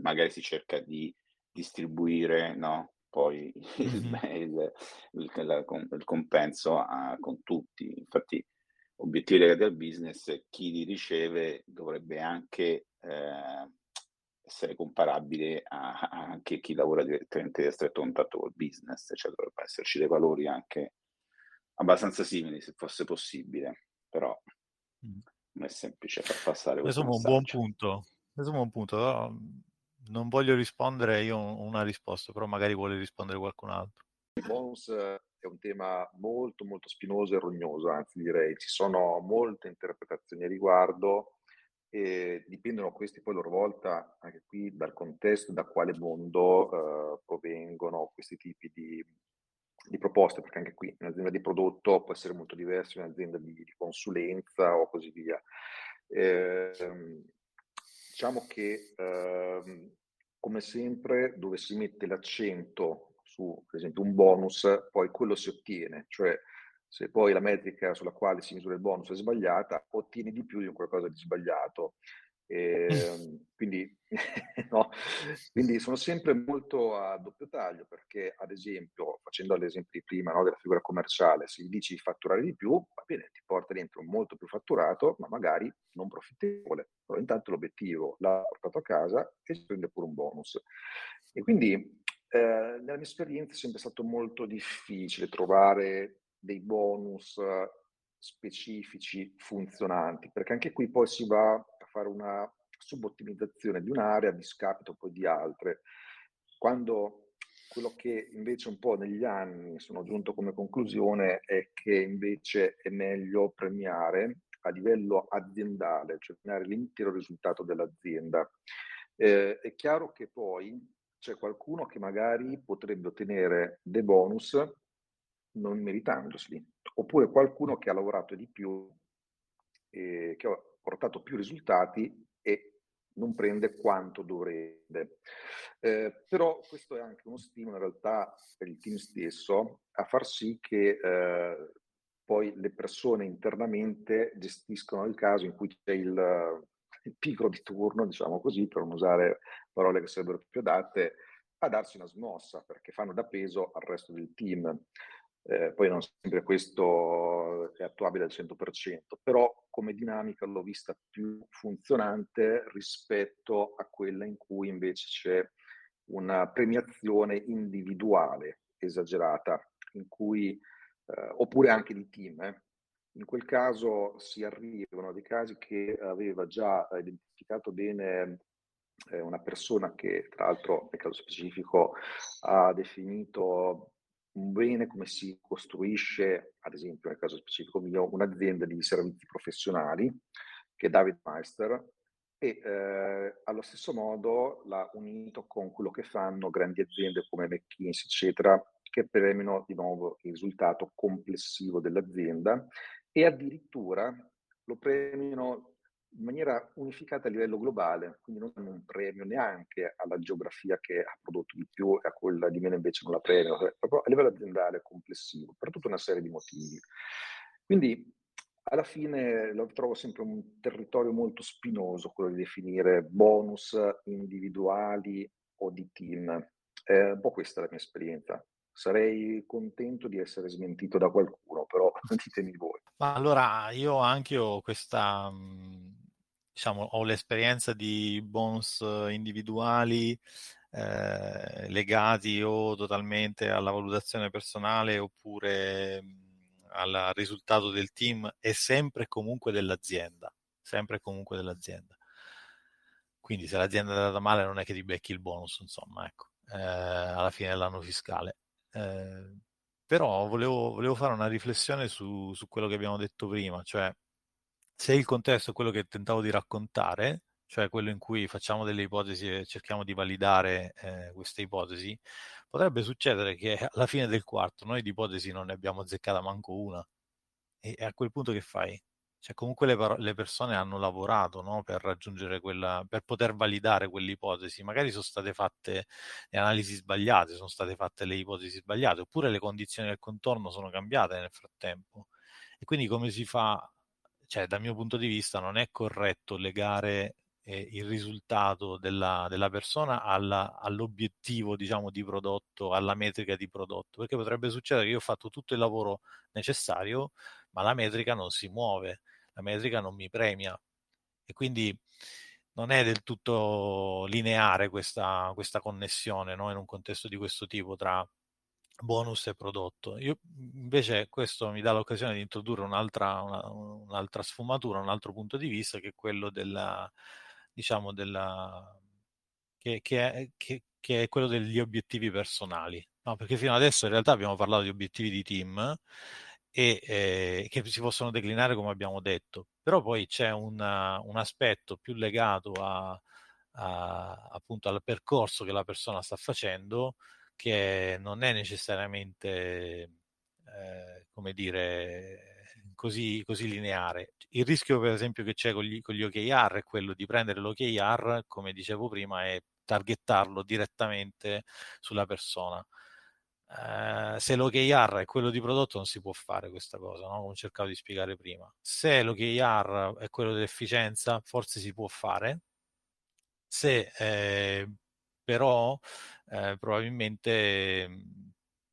magari si cerca di distribuire no? poi il, il, il, il compenso a, con tutti. Infatti, obiettivi legati al business, chi li riceve dovrebbe anche eh, essere comparabile a, a, anche chi lavora direttamente a stretto contatto col business, cioè dovrebbe esserci dei valori anche abbastanza simili se fosse possibile, però mm. non è semplice far passare questo Insomma, un buon punto. Insomma, un punto. No? Non voglio rispondere io una risposta, però magari vuole rispondere qualcun altro. Il bonus è un tema molto molto spinoso e rognoso, anzi direi ci sono molte interpretazioni a riguardo e dipendono questi poi a loro volta anche qui dal contesto, da quale mondo eh, provengono questi tipi di, di, proposte, perché anche qui un'azienda di prodotto può essere molto diversa da un'azienda di, di, consulenza o così via. Eh, diciamo che eh, come sempre dove si mette l'accento su, per esempio, un bonus, poi quello si ottiene, cioè se poi la metrica sulla quale si misura il bonus è sbagliata, ottieni di più di qualcosa di sbagliato. E, ehm, quindi, no, quindi, sono sempre molto a doppio taglio perché, ad esempio, facendo l'esempio di prima no, della figura commerciale, se gli dici di fatturare di più, va bene, ti porta dentro molto più fatturato, ma magari non profittevole. Però intanto l'obiettivo l'ha portato a casa e si prende pure un bonus. E quindi, eh, nella mia esperienza è sempre stato molto difficile trovare dei bonus specifici funzionanti, perché anche qui poi si va a fare una subottimizzazione di un'area a discapito poi di altre. Quando quello che invece un po' negli anni sono giunto come conclusione è che invece è meglio premiare a livello aziendale, cioè premiare l'intero risultato dell'azienda. Eh, è chiaro che poi c'è qualcuno che magari potrebbe ottenere dei bonus non meritandoseli, oppure qualcuno che ha lavorato di più, e che ha portato più risultati e non prende quanto dovrebbe. Eh, però questo è anche uno stimolo in realtà per il team stesso a far sì che eh, poi le persone internamente gestiscono il caso in cui c'è il pigro di turno, diciamo così, per non usare parole che sarebbero più adatte, a darsi una smossa perché fanno da peso al resto del team. Eh, poi non sempre questo è attuabile al 100%, però come dinamica l'ho vista più funzionante rispetto a quella in cui invece c'è una premiazione individuale esagerata, in cui, eh, oppure anche di team. Eh. In quel caso si arrivano a dei casi che aveva già identificato bene eh, una persona che tra l'altro nel caso specifico ha definito bene come si costruisce, ad esempio nel caso specifico mio, un'azienda di servizi professionali, che è David Meister, e eh, allo stesso modo l'ha unito con quello che fanno grandi aziende come McKinsey, eccetera, che premiano di nuovo il risultato complessivo dell'azienda e addirittura lo premiano in maniera unificata a livello globale, quindi non danno un premio neanche alla geografia che ha prodotto di più e a quella di meno invece non la premio, cioè proprio a livello aziendale complessivo, per tutta una serie di motivi. Quindi alla fine lo trovo sempre un territorio molto spinoso quello di definire bonus individuali o di team. È un po' questa la mia esperienza. Sarei contento di essere smentito da qualcuno, però ditemi voi. Ma allora io anche ho questa, diciamo, ho l'esperienza di bonus individuali eh, legati o totalmente alla valutazione personale oppure al risultato del team e sempre e comunque dell'azienda, sempre e comunque dell'azienda. quindi se l'azienda è andata male non è che ti becchi il bonus, insomma, ecco, eh, alla fine dell'anno fiscale. Eh, però volevo, volevo, fare una riflessione su, su, quello che abbiamo detto prima, cioè se il contesto è quello che tentavo di raccontare, cioè quello in cui facciamo delle ipotesi e cerchiamo di validare eh, queste ipotesi, potrebbe succedere che alla fine del quarto noi di ipotesi non ne abbiamo azzeccata manco una. E, e a quel punto che fai? Cioè, comunque le, par- le persone hanno lavorato no? per raggiungere quella, per poter validare quell'ipotesi. Magari sono state fatte le analisi sbagliate, sono state fatte le ipotesi sbagliate, oppure le condizioni del contorno sono cambiate nel frattempo. E quindi come si fa? Cioè, dal mio punto di vista, non è corretto legare eh, il risultato della, della persona alla, all'obiettivo, diciamo, di prodotto, alla metrica di prodotto, perché potrebbe succedere che io ho fatto tutto il lavoro necessario, ma la metrica non si muove, la metrica non mi premia e quindi non è del tutto lineare questa, questa connessione no? in un contesto di questo tipo tra bonus e prodotto. Io invece questo mi dà l'occasione di introdurre un'altra, una, un'altra sfumatura, un altro punto di vista che è quello della, diciamo, della, che, che, che, che è quello degli obiettivi personali. No, perché fino adesso in realtà abbiamo parlato di obiettivi di team e eh, che si possono declinare come abbiamo detto, però poi c'è una, un aspetto più legato a, a, appunto al percorso che la persona sta facendo che non è necessariamente eh, come dire così, così, lineare. Il rischio per esempio che c'è con gli, con gli OKR è quello di prendere l'OKR, come dicevo prima, e targettarlo direttamente sulla persona se l'OKR è quello di prodotto non si può fare questa cosa, no? come cercavo di spiegare prima. Se l'OKR è quello dell'efficienza, forse si può fare. Se eh, però eh, probabilmente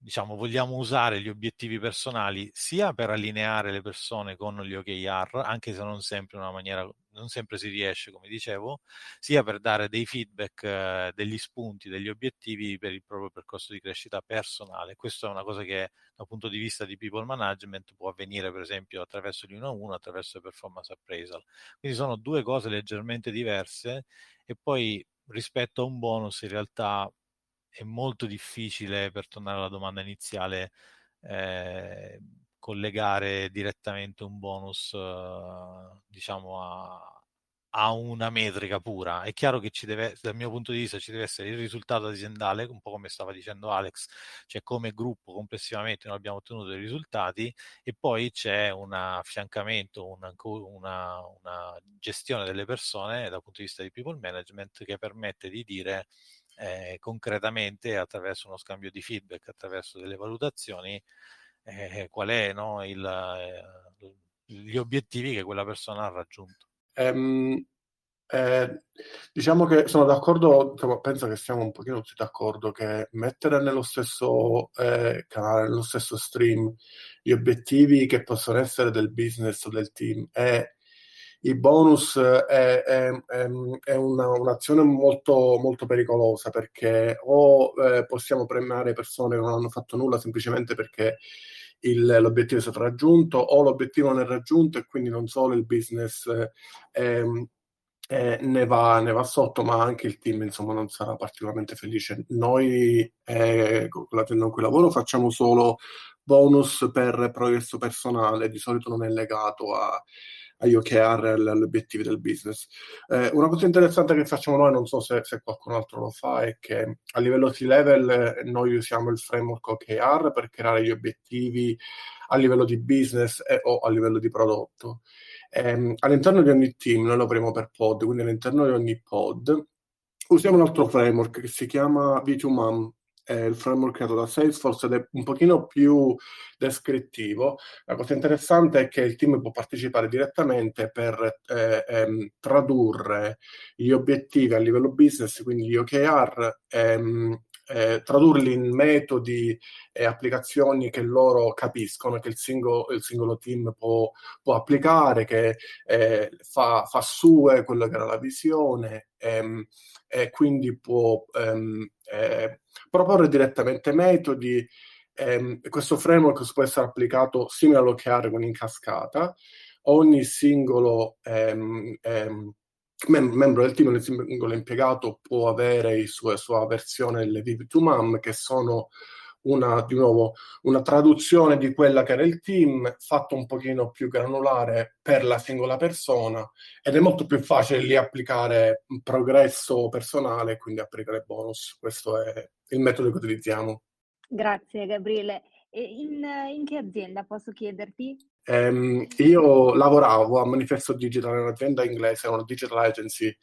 diciamo, vogliamo usare gli obiettivi personali sia per allineare le persone con gli OKR, anche se non sempre in una maniera, non sempre si riesce, come dicevo, sia per dare dei feedback, eh, degli spunti, degli obiettivi per il proprio percorso di crescita personale. Questa è una cosa che dal punto di vista di people management può avvenire per esempio attraverso 1 a 1, attraverso performance appraisal. Quindi sono due cose leggermente diverse e poi rispetto a un bonus in realtà è molto difficile, per tornare alla domanda iniziale, eh, collegare direttamente un bonus, eh, diciamo, a, a, una metrica pura. È chiaro che ci deve, dal mio punto di vista, ci deve essere il risultato aziendale, un po' come stava dicendo Alex, cioè come gruppo complessivamente noi abbiamo ottenuto dei risultati e poi c'è un affiancamento, una, una, una gestione delle persone dal punto di vista di people management che permette di dire eh, concretamente attraverso uno scambio di feedback, attraverso delle valutazioni, eh, qual è no, il, eh, gli obiettivi che quella persona ha raggiunto. Um, eh, diciamo che sono d'accordo, diciamo, penso che siamo un pochino tutti d'accordo che mettere nello stesso eh, canale, nello stesso stream, gli obiettivi che possono essere del business o del team e i bonus è, è, è una, un'azione molto, molto, pericolosa perché o eh, possiamo premiare persone che non hanno fatto nulla semplicemente perché il, l'obiettivo è stato raggiunto o l'obiettivo non è raggiunto e quindi non solo il business eh, eh, ne, va, ne, va, sotto, ma anche il team insomma non sarà particolarmente felice. Noi eh, con l'azienda in cui lavoro facciamo solo bonus per progresso personale, di solito non è legato a agli OKR e agli obiettivi del business. Eh, una cosa interessante che facciamo noi, non so se, se, qualcun altro lo fa, è che a livello C-level eh, noi usiamo il framework OKR per creare gli obiettivi a livello di business e, o a livello di prodotto. Eh, all'interno di ogni team, noi lavoriamo per pod, quindi all'interno di ogni pod usiamo un altro framework che si chiama V2MAM, è il framework creato da Salesforce ed è un pochino più descrittivo. La cosa interessante è che il team può partecipare direttamente per eh, ehm, tradurre gli obiettivi a livello business, quindi gli OKR, ehm, eh, tradurli in metodi e applicazioni che loro capiscono, che il singolo, il singolo team può, può, applicare, che eh, fa, fa sue quello che era la visione ehm, e quindi può ehm, eh, proporre direttamente metodi. Ehm, questo framework può essere applicato simile all'OKR con in cascata. Ogni singolo ehm, ehm, mem- membro del team, il singolo impiegato può avere la sua, versione le Viv to Mom, che sono una, di nuovo una traduzione di quella che era il team, fatto un pochino più granulare per la singola persona ed è molto più facile lì applicare un progresso personale, quindi applicare bonus. Questo è il metodo che utilizziamo. Grazie Gabriele. E in, in che azienda posso chiederti? Um, io lavoravo a Manifesto Digital, un'azienda inglese, una digital agency,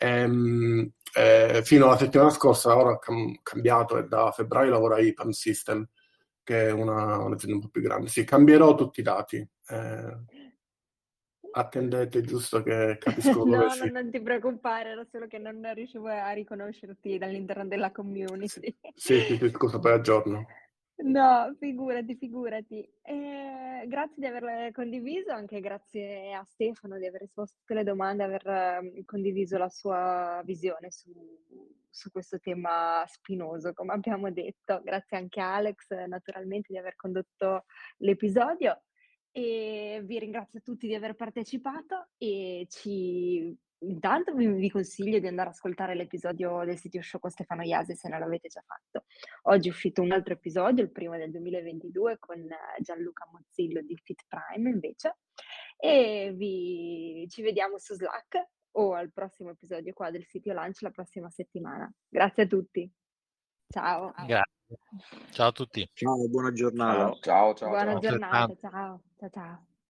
um, eh, fino alla settimana scorsa, ora ho cam- cambiato e da febbraio lavoro a IPAM System, che è una, un'azienda un po' più grande. Sì, cambierò tutti i dati. Eh, attendete, giusto che capisco no, dove no, si... non ti preoccupare, era solo che non riuscivo a riconoscerti dall'interno della community. Sì, sì, sì, scusa, poi aggiorno. No, figurati, figurati. Eh, grazie di averle condiviso, anche grazie a Stefano di aver risposto a tutte le domande, aver eh, condiviso la sua visione su, su questo tema spinoso, come abbiamo detto. Grazie anche a Alex, naturalmente, di aver condotto l'episodio. E vi ringrazio tutti di aver partecipato e ci Intanto vi, vi, consiglio di andare ad ascoltare l'episodio del sito show con Stefano Iasi se non l'avete già fatto. Oggi è uscito un altro episodio, il primo del 2022, con eh, Gianluca Mozzillo di Fit Prime invece. E vi, ci vediamo su Slack o al prossimo episodio qua del sito Lunch la prossima settimana. Grazie a tutti. Ciao. Grazie. Ciao a tutti. Ciao, buona giornata. Ciao, ciao. Buona ciao. giornata. Ciao. Ciao ciao.